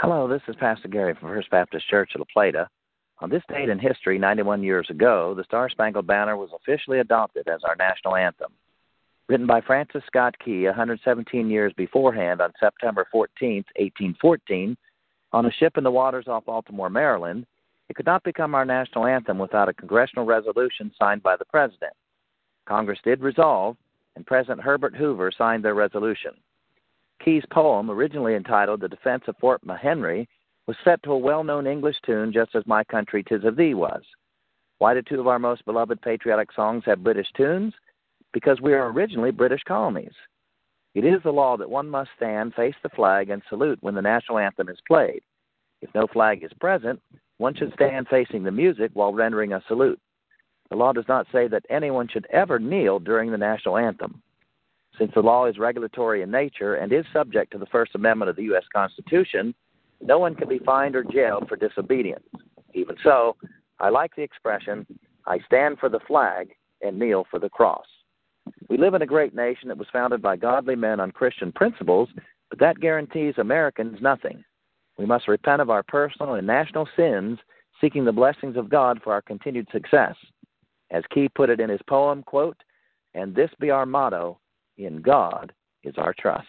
Hello, this is Pastor Gary from First Baptist Church of La Plata. On this date in history, 91 years ago, the Star Spangled Banner was officially adopted as our national anthem. Written by Francis Scott Key 117 years beforehand on September 14, 1814, on a ship in the waters off Baltimore, Maryland, it could not become our national anthem without a congressional resolution signed by the President. Congress did resolve, and President Herbert Hoover signed their resolution. Key's poem, originally entitled The Defense of Fort McHenry, was set to a well known English tune just as My Country Tis of Thee was. Why do two of our most beloved patriotic songs have British tunes? Because we are originally British colonies. It is the law that one must stand, face the flag, and salute when the national anthem is played. If no flag is present, one should stand facing the music while rendering a salute. The law does not say that anyone should ever kneel during the national anthem. Since the law is regulatory in nature and is subject to the First Amendment of the U.S. Constitution, no one can be fined or jailed for disobedience. Even so, I like the expression, I stand for the flag and kneel for the cross. We live in a great nation that was founded by godly men on Christian principles, but that guarantees Americans nothing. We must repent of our personal and national sins, seeking the blessings of God for our continued success. As Key put it in his poem, quote, and this be our motto, in God is our trust.